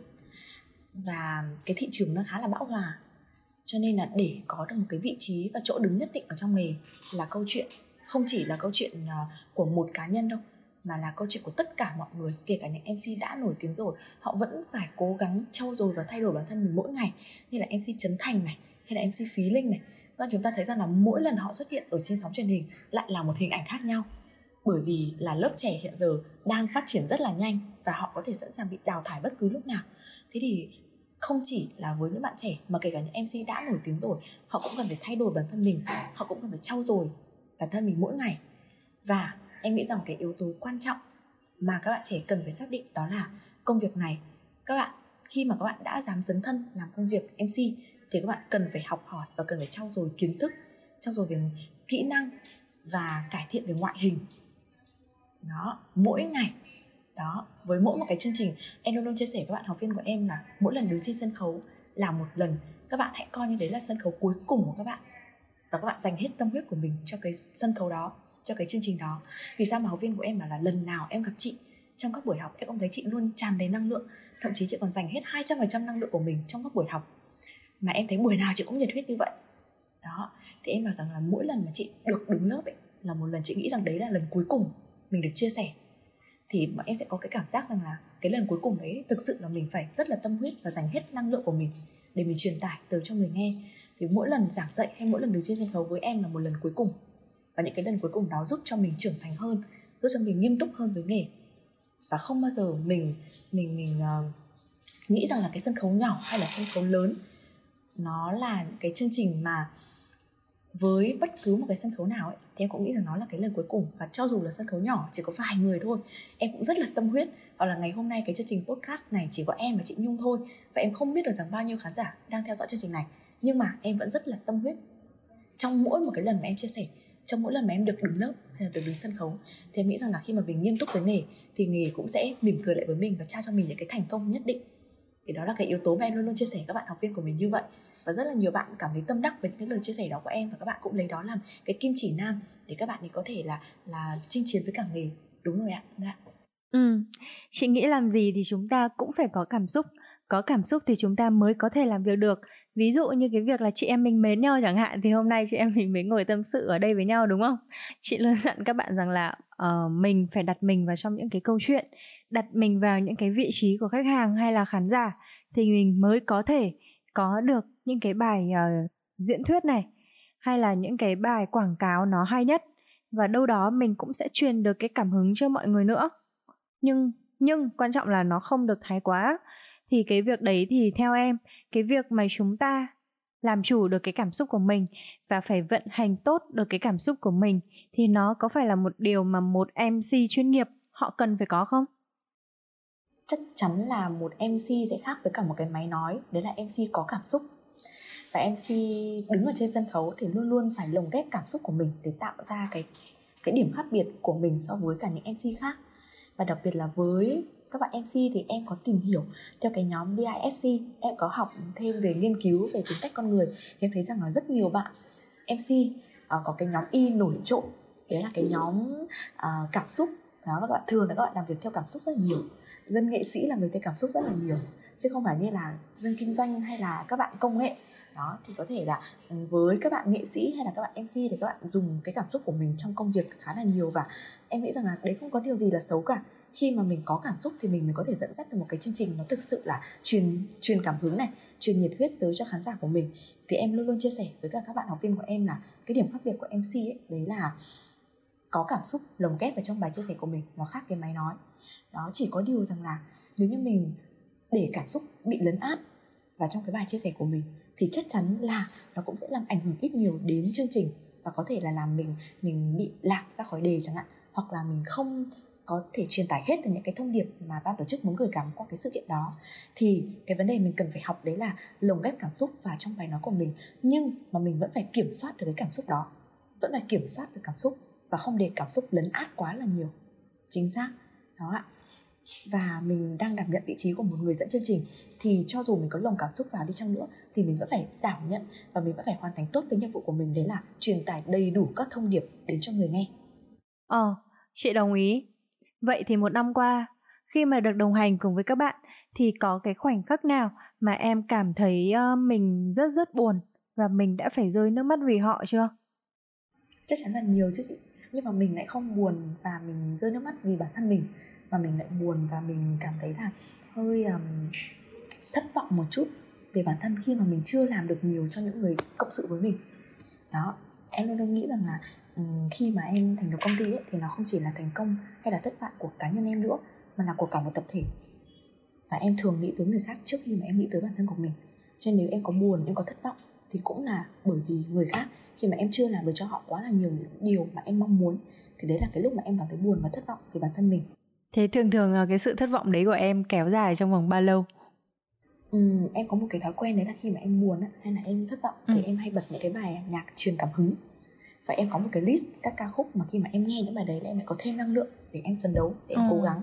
và cái thị trường nó khá là bão hòa. Cho nên là để có được một cái vị trí và chỗ đứng nhất định ở trong nghề là câu chuyện. Không chỉ là câu chuyện ờ, của một cá nhân đâu, mà là câu chuyện của tất cả mọi người, kể cả những mc đã nổi tiếng rồi, họ vẫn phải cố gắng trau dồi và thay đổi bản thân mình mỗi ngày. Như là mc trấn thành này, hay là mc phí linh này. Và chúng ta thấy rằng là mỗi lần họ xuất hiện ở trên sóng truyền hình lại là một hình ảnh khác nhau. Bởi vì là lớp trẻ hiện giờ đang phát triển rất là nhanh và họ có thể sẵn sàng bị đào thải bất cứ lúc nào. Thế thì không chỉ là với những bạn trẻ, mà kể cả những mc đã nổi tiếng rồi, họ cũng cần phải thay đổi bản thân mình, họ cũng cần phải trau dồi bản thân mình mỗi ngày. Và em nghĩ rằng cái yếu tố quan trọng mà các bạn trẻ cần phải xác định đó là công việc này. Các bạn, khi mà các bạn đã dám dấn thân làm công việc mc thì các bạn cần phải học hỏi và cần phải trau dồi kiến thức, trau dồi về kỹ năng và cải thiện về ngoại hình. Đó, mỗi ngày đó với mỗi một cái chương trình em luôn luôn chia sẻ với các bạn học viên của em là mỗi lần đứng trên sân khấu là một lần. Các bạn hãy coi như đấy là sân khấu cuối cùng của các bạn. Và các bạn dành hết tâm huyết của mình cho cái sân khấu đó cho cái chương trình đó. Vì sao mà học viên của em bảo là lần nào em gặp chị trong các buổi học em cũng thấy chị luôn tràn đầy năng lượng. Thậm chí chị còn dành hết 200% năng lượng của mình trong các buổi học. Mà em thấy buổi nào chị cũng nhiệt huyết như vậy. Đó thì em bảo rằng là mỗi lần mà chị được đứng lớp ấy là một lần chị nghĩ rằng đấy là lần cuối cùng mình được chia sẻ thì mà em sẽ có cái cảm giác rằng là cái lần cuối cùng đấy thực sự là mình phải rất là tâm huyết và dành hết năng lượng của mình để mình truyền tải tới cho người nghe. Thì mỗi lần giảng dạy hay mỗi lần đứng trên sân khấu với em là một lần cuối cùng. Và những cái lần cuối cùng đó giúp cho mình trưởng thành hơn giúp cho mình nghiêm túc hơn với nghề. Và không bao giờ mình mình mình uh, nghĩ rằng là cái sân khấu nhỏ hay là sân khấu lớn nó là cái chương trình mà với bất cứ một cái sân khấu nào ấy, thì em cũng nghĩ rằng nó là cái lần cuối cùng. Và cho dù là sân khấu nhỏ, chỉ có vài người thôi, em cũng rất là tâm huyết. Hoặc là ngày hôm nay cái chương trình podcast này chỉ có em và chị nhung thôi. Và em không biết được rằng bao nhiêu khán giả đang theo dõi chương trình này. Nhưng mà em vẫn rất là tâm huyết. Trong mỗi một cái lần mà em chia sẻ, trong mỗi lần mà em được đứng lớp hay là được đứng sân khấu, thì em nghĩ rằng là khi mà mình nghiêm túc với nghề, thì nghề cũng sẽ mỉm cười lại với mình và trao cho mình những cái thành công nhất định thì đó là cái yếu tố mà em luôn luôn chia sẻ các bạn học viên của mình như vậy. Và rất là nhiều bạn cảm thấy tâm đắc với những cái lời chia sẻ đó của em và các bạn cũng lấy đó làm cái kim chỉ nam để các bạn ấy có thể là là chinh chiến với cả nghề. Đúng rồi ạ dạ.
ừ. Chị nghĩ làm gì thì chúng ta cũng phải có cảm xúc. Có cảm xúc thì chúng ta mới có thể làm việc được. Ví dụ như cái việc là chị em mình mến nhau chẳng hạn thì hôm nay chị em mình mới ngồi tâm sự ở đây với nhau đúng không? Chị luôn dặn các bạn rằng là uh, mình phải đặt mình vào trong những cái câu chuyện đặt mình vào những cái vị trí của khách hàng hay là khán giả thì mình mới có thể có được những cái bài uh, diễn thuyết này hay là những cái bài quảng cáo nó hay nhất. Và đâu đó mình cũng sẽ truyền được cái cảm hứng cho mọi người nữa. Nhưng nhưng quan trọng là nó không được thái quá. Thì cái việc đấy thì theo em cái việc mà chúng ta làm chủ được cái cảm xúc của mình và phải vận hành tốt được cái cảm xúc của mình thì nó có phải là một điều mà một MC chuyên nghiệp họ cần phải có không?
Chắc chắn là một MC sẽ khác với cả một cái máy nói, đấy là MC có cảm xúc. Và MC đứng ở trên sân khấu thì luôn luôn phải lồng ghép cảm xúc của mình để tạo ra cái cái điểm khác biệt của mình so với cả những MC khác. Và đặc biệt là với các bạn MC thì em có tìm hiểu theo cái nhóm DISC em có học thêm về nghiên cứu về tính cách con người. Thì em thấy rằng là rất nhiều bạn MC uh, à, có cái nhóm Y nổi trội. Đấy là cái nhóm uh, cảm xúc. Đó các bạn thường là các bạn làm việc theo cảm xúc rất là nhiều dân nghệ sĩ là người thấy cảm xúc rất là nhiều, chứ không phải như là dân kinh doanh hay là các bạn công nghệ. Đó, thì có thể là ừ, với các bạn nghệ sĩ hay là các bạn mc thì các bạn dùng cái cảm xúc của mình trong công việc khá là nhiều. Và em nghĩ rằng là đấy không có điều gì là xấu cả. Khi mà mình có cảm xúc thì mình mới có thể dẫn dắt được một cái chương trình nó thực sự là truyền truyền cảm hứng này, truyền nhiệt huyết tới cho khán giả của mình. Thì em luôn luôn chia sẻ với cả các bạn học viên của em là cái điểm khác biệt của mc ấy, đấy là có cảm xúc, lồng ghép vào trong bài chia sẻ của mình, nó khác cái máy nói đó, chỉ có điều rằng là nếu như mình để cảm xúc bị lấn át và trong cái bài chia sẻ của mình, thì chắc chắn là nó cũng sẽ làm ảnh hưởng ít nhiều đến chương trình và có thể là làm mình mình bị lạc ra khỏi đề chẳng hạn, hoặc là mình không có thể truyền tải hết được những cái thông điệp mà ban tổ chức muốn gửi gắm qua cái sự kiện đó. Thì cái vấn đề mình cần phải học đấy là lồng ghép cảm xúc vào trong bài nói của mình, nhưng mà mình vẫn phải kiểm soát được cái cảm xúc đó, vẫn phải kiểm soát được cảm xúc và không để cảm xúc lấn át quá là nhiều. Chính xác đó ạ và mình đang đảm nhận vị trí của một người dẫn chương trình thì cho dù mình có lồng cảm xúc vào đi chăng nữa thì mình vẫn phải đảm nhận và mình vẫn phải hoàn thành tốt cái nhiệm vụ của mình đấy là truyền tải đầy đủ các thông điệp đến cho người nghe
ờ chị đồng ý Vậy thì một năm qua, khi mà được đồng hành cùng với các bạn thì có cái khoảnh khắc nào mà em cảm thấy uh, mình rất rất buồn và mình đã phải rơi nước mắt vì họ chưa?
Chắc chắn là nhiều chứ chị. Nhưng mà mình lại không buồn và mình rơi nước mắt vì bản thân mình. Mà mình lại buồn và mình cảm thấy là hơi um, thất vọng một chút về bản thân khi mà mình chưa làm được nhiều cho những người cộng sự với mình. Đó em luôn luôn nghĩ rằng là khi mà em thành lập công ty ấy, thì nó không chỉ là thành công hay là thất bại của cá nhân em nữa mà là của cả một tập thể. Và em thường nghĩ tới người khác trước khi mà em nghĩ tới bản thân của mình. Cho nên nếu em có buồn em có thất vọng thì cũng là bởi vì người khác. Khi mà em chưa làm được cho họ quá là nhiều những điều mà em mong muốn thì đấy là cái lúc mà em cảm thấy buồn và thất vọng về bản thân mình.
Thế thường thường cái sự thất vọng đấy của em kéo dài trong vòng bao lâu?
Ừ, em có một cái thói quen đấy là khi mà em buồn hay là em thất vọng ừ. thì em hay bật những cái bài nhạc truyền cảm hứng. Và em có một cái list các ca khúc mà khi mà em nghe những bài đấy là em lại có thêm năng lượng để em phấn đấu để em ừ. cố gắng.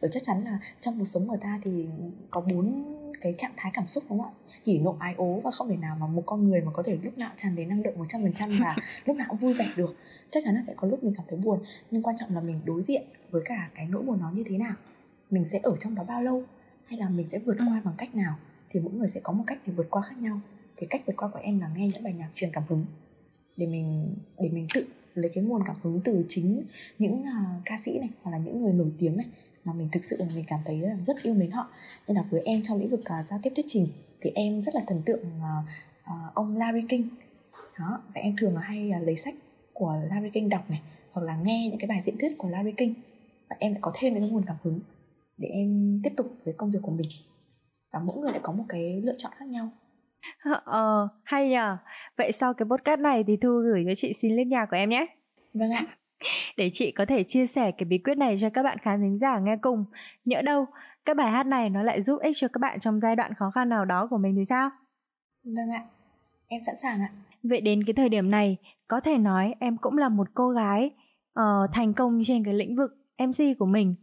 Bởi chắc chắn là trong cuộc sống người ta thì có bốn cái trạng thái cảm xúc đúng không ạ? Hỉ nộ ái ố và không thể nào mà một con người mà có thể lúc nào tràn đầy năng lượng một trăm phần trăm và lúc nào cũng vui vẻ được. Chắc chắn là sẽ có lúc mình cảm thấy buồn nhưng quan trọng là mình đối diện với cả cái nỗi buồn đó như thế nào. Mình sẽ ở trong đó bao lâu? Hay là mình sẽ vượt qua ừ. bằng cách nào? Thì mỗi người sẽ có một cách để vượt qua khác nhau. Thì cách vượt qua của em là nghe những bài nhạc truyền cảm hứng để mình để mình tự lấy cái nguồn cảm hứng từ chính những uh, ca sĩ này hoặc là những người nổi tiếng này mà mình thực sự là mình cảm thấy rất yêu mến họ nên là với em trong lĩnh vực uh, giao tiếp thuyết trình thì em rất là thần tượng uh, uh, ông Larry King đó và em thường là hay uh, lấy sách của Larry King đọc này hoặc là nghe những cái bài diễn thuyết của Larry King và em lại có thêm những nguồn cảm hứng để em tiếp tục với công việc của mình và mỗi người lại có một cái lựa chọn khác nhau
Ờ, hay nhờ. Vậy sau cái podcast này thì Thu gửi cho chị xin link nhà của em nhé.
Vâng ạ.
Để chị có thể chia sẻ cái bí quyết này cho các bạn khán thính giả nghe cùng. Nhỡ đâu, các bài hát này nó lại giúp ích cho các bạn trong giai đoạn khó khăn nào đó của mình thì sao?
Vâng ạ. Em sẵn sàng ạ.
Vậy đến cái thời điểm này, có thể nói em cũng là một cô gái uh, thành công trên cái lĩnh vực MC của mình.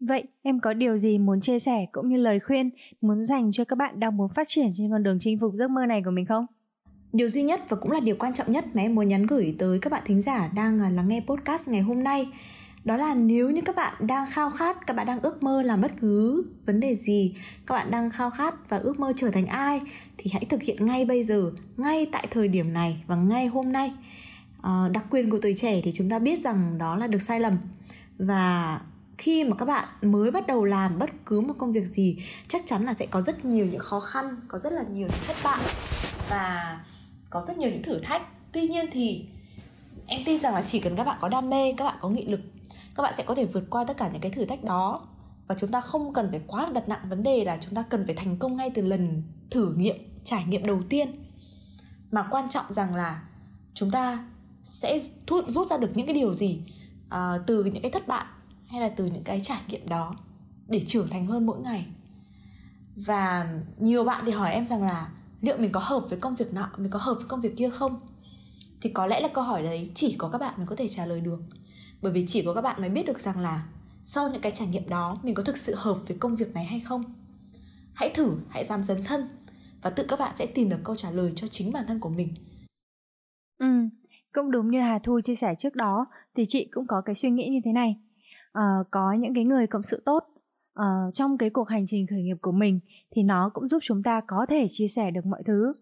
Vậy em có điều gì muốn chia sẻ cũng như lời khuyên muốn dành cho các bạn đang muốn phát triển trên con đường chinh phục giấc mơ này của mình không?
Điều duy nhất và cũng là điều quan trọng nhất mà em muốn nhắn gửi tới các bạn thính giả đang à, lắng nghe podcast ngày hôm nay đó là nếu như các bạn đang khao khát các bạn đang ước mơ làm bất cứ vấn đề gì các bạn đang khao khát và ước mơ trở thành ai thì hãy thực hiện ngay bây giờ ngay tại thời điểm này và ngay hôm nay. À, đặc quyền của tuổi trẻ thì chúng ta biết rằng đó là được sai lầm. Và khi mà các bạn mới bắt đầu làm bất cứ một công việc gì chắc chắn là sẽ có rất nhiều những khó khăn có rất là nhiều những thất bại. Và có rất nhiều những thử thách. Tuy nhiên thì em tin rằng là chỉ cần các bạn có đam mê các bạn có nghị lực các bạn sẽ có thể vượt qua tất cả những cái thử thách đó. Và chúng ta không cần phải quá đặt nặng vấn đề là chúng ta cần phải thành công ngay từ lần thử nghiệm trải nghiệm đầu tiên. Mà quan trọng rằng là chúng ta sẽ rút ra được những cái điều gì uh, từ những cái thất bại hay là từ những cái trải nghiệm đó để trưởng thành hơn mỗi ngày. Và nhiều bạn thì hỏi em rằng là liệu mình có hợp với công việc nọ mình có hợp với công việc kia không? Thì có lẽ là câu hỏi đấy chỉ có các bạn mới có thể trả lời được. Bởi vì chỉ có các bạn mới biết được rằng là sau những cái trải nghiệm đó mình có thực sự hợp với công việc này hay không? Hãy thử hãy dám dấn thân và tự các bạn sẽ tìm được câu trả lời cho chính bản thân của mình.
Ừ cũng đúng như hà thu chia sẻ trước đó thì chị cũng có cái suy nghĩ như thế này. À, có những cái người cộng sự tốt uh, trong cái cuộc hành trình khởi nghiệp của mình thì nó cũng giúp chúng ta có thể chia sẻ được mọi thứ.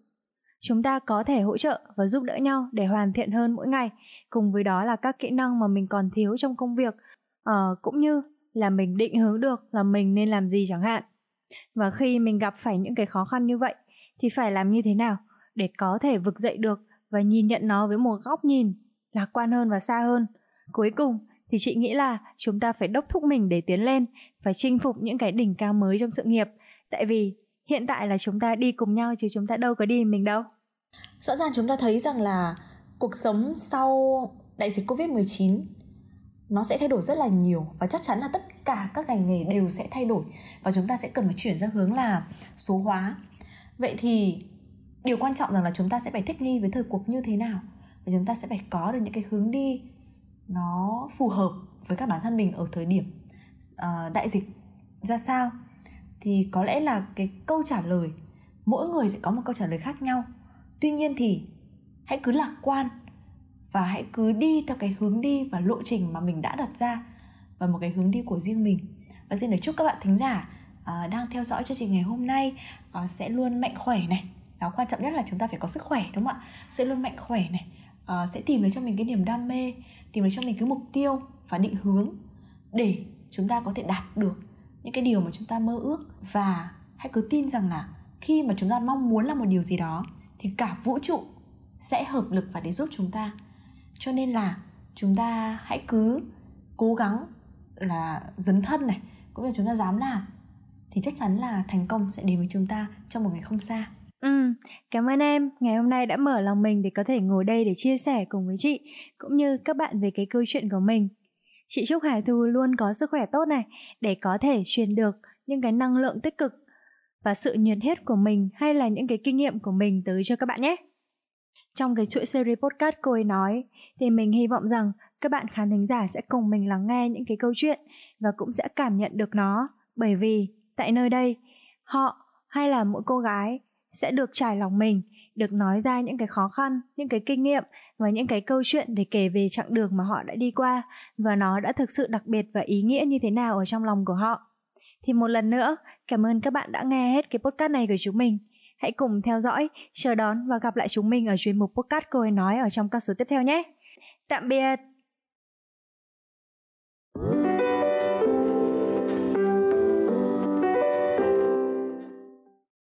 Chúng ta có thể hỗ trợ và giúp đỡ nhau để hoàn thiện hơn mỗi ngày. Cùng với đó là các kỹ năng mà mình còn thiếu trong công việc. Uh, cũng như là mình định hướng được là mình nên làm gì chẳng hạn. Và khi mình gặp phải những cái khó khăn như vậy thì phải làm như thế nào để có thể vực dậy được và nhìn nhận nó với một góc nhìn lạc quan hơn và xa hơn. Cuối cùng thì chị nghĩ là chúng ta phải đốc thúc mình để tiến lên, phải chinh phục những cái đỉnh cao mới trong sự nghiệp tại vì hiện tại là chúng ta đi cùng nhau chứ chúng ta đâu có đi mình đâu
rõ ràng chúng ta thấy rằng là cuộc sống sau đại dịch Covid-19 nó sẽ thay đổi rất là nhiều và chắc chắn là tất cả các ngành nghề đều sẽ thay đổi và chúng ta sẽ cần phải chuyển ra hướng là số hóa. Vậy thì điều quan trọng rằng là chúng ta sẽ phải thích nghi với thời cuộc như thế nào và chúng ta sẽ phải có được những cái hướng đi nó phù hợp với các bản thân mình ở thời điểm uh, đại dịch ra sao. Thì có lẽ là cái câu trả lời mỗi người sẽ có một câu trả lời khác nhau. Tuy nhiên thì hãy cứ lạc quan và hãy cứ đi theo cái hướng đi và lộ trình mà mình đã đặt ra và một cái hướng đi của riêng mình. Và xin được chúc các bạn thính giả uh, đang theo dõi chương trình ngày hôm nay uh, sẽ luôn mạnh khỏe này. Đó quan trọng nhất là chúng ta phải có sức khỏe đúng không ạ? Sẽ luôn mạnh khỏe này. Uh, sẽ tìm được cho mình cái niềm đam mê tìm được cho mình cái mục tiêu và định hướng để chúng ta có thể đạt được những cái điều mà chúng ta mơ ước. Và hãy cứ tin rằng là khi mà chúng ta mong muốn làm một điều gì đó, thì cả vũ trụ sẽ hợp lực và để giúp chúng ta. Cho nên là chúng ta hãy cứ cố gắng là dấn thân này, cũng như chúng ta dám làm, thì chắc chắn là thành công sẽ đến với chúng ta trong một ngày không xa.
Ừ, cảm ơn em. Ngày hôm nay đã mở lòng mình để có thể ngồi đây để chia sẻ cùng với chị cũng như các bạn về cái câu chuyện của mình. Chị chúc Hải Thu luôn có sức khỏe tốt này để có thể truyền được những cái năng lượng tích cực và sự nhiệt huyết của mình hay là những cái kinh nghiệm của mình tới cho các bạn nhé. Trong cái chuỗi series podcast cô ấy nói thì mình hy vọng rằng các bạn khán thính giả sẽ cùng mình lắng nghe những cái câu chuyện và cũng sẽ cảm nhận được nó bởi vì tại nơi đây họ hay là mỗi cô gái sẽ được trải lòng mình, được nói ra những cái khó khăn, những cái kinh nghiệm và những cái câu chuyện để kể về chặng đường mà họ đã đi qua và nó đã thực sự đặc biệt và ý nghĩa như thế nào ở trong lòng của họ. Thì một lần nữa, cảm ơn các bạn đã nghe hết cái podcast này của chúng mình. Hãy cùng theo dõi, chờ đón và gặp lại chúng mình ở chuyên mục podcast cô ấy nói ở trong các số tiếp theo nhé. Tạm biệt!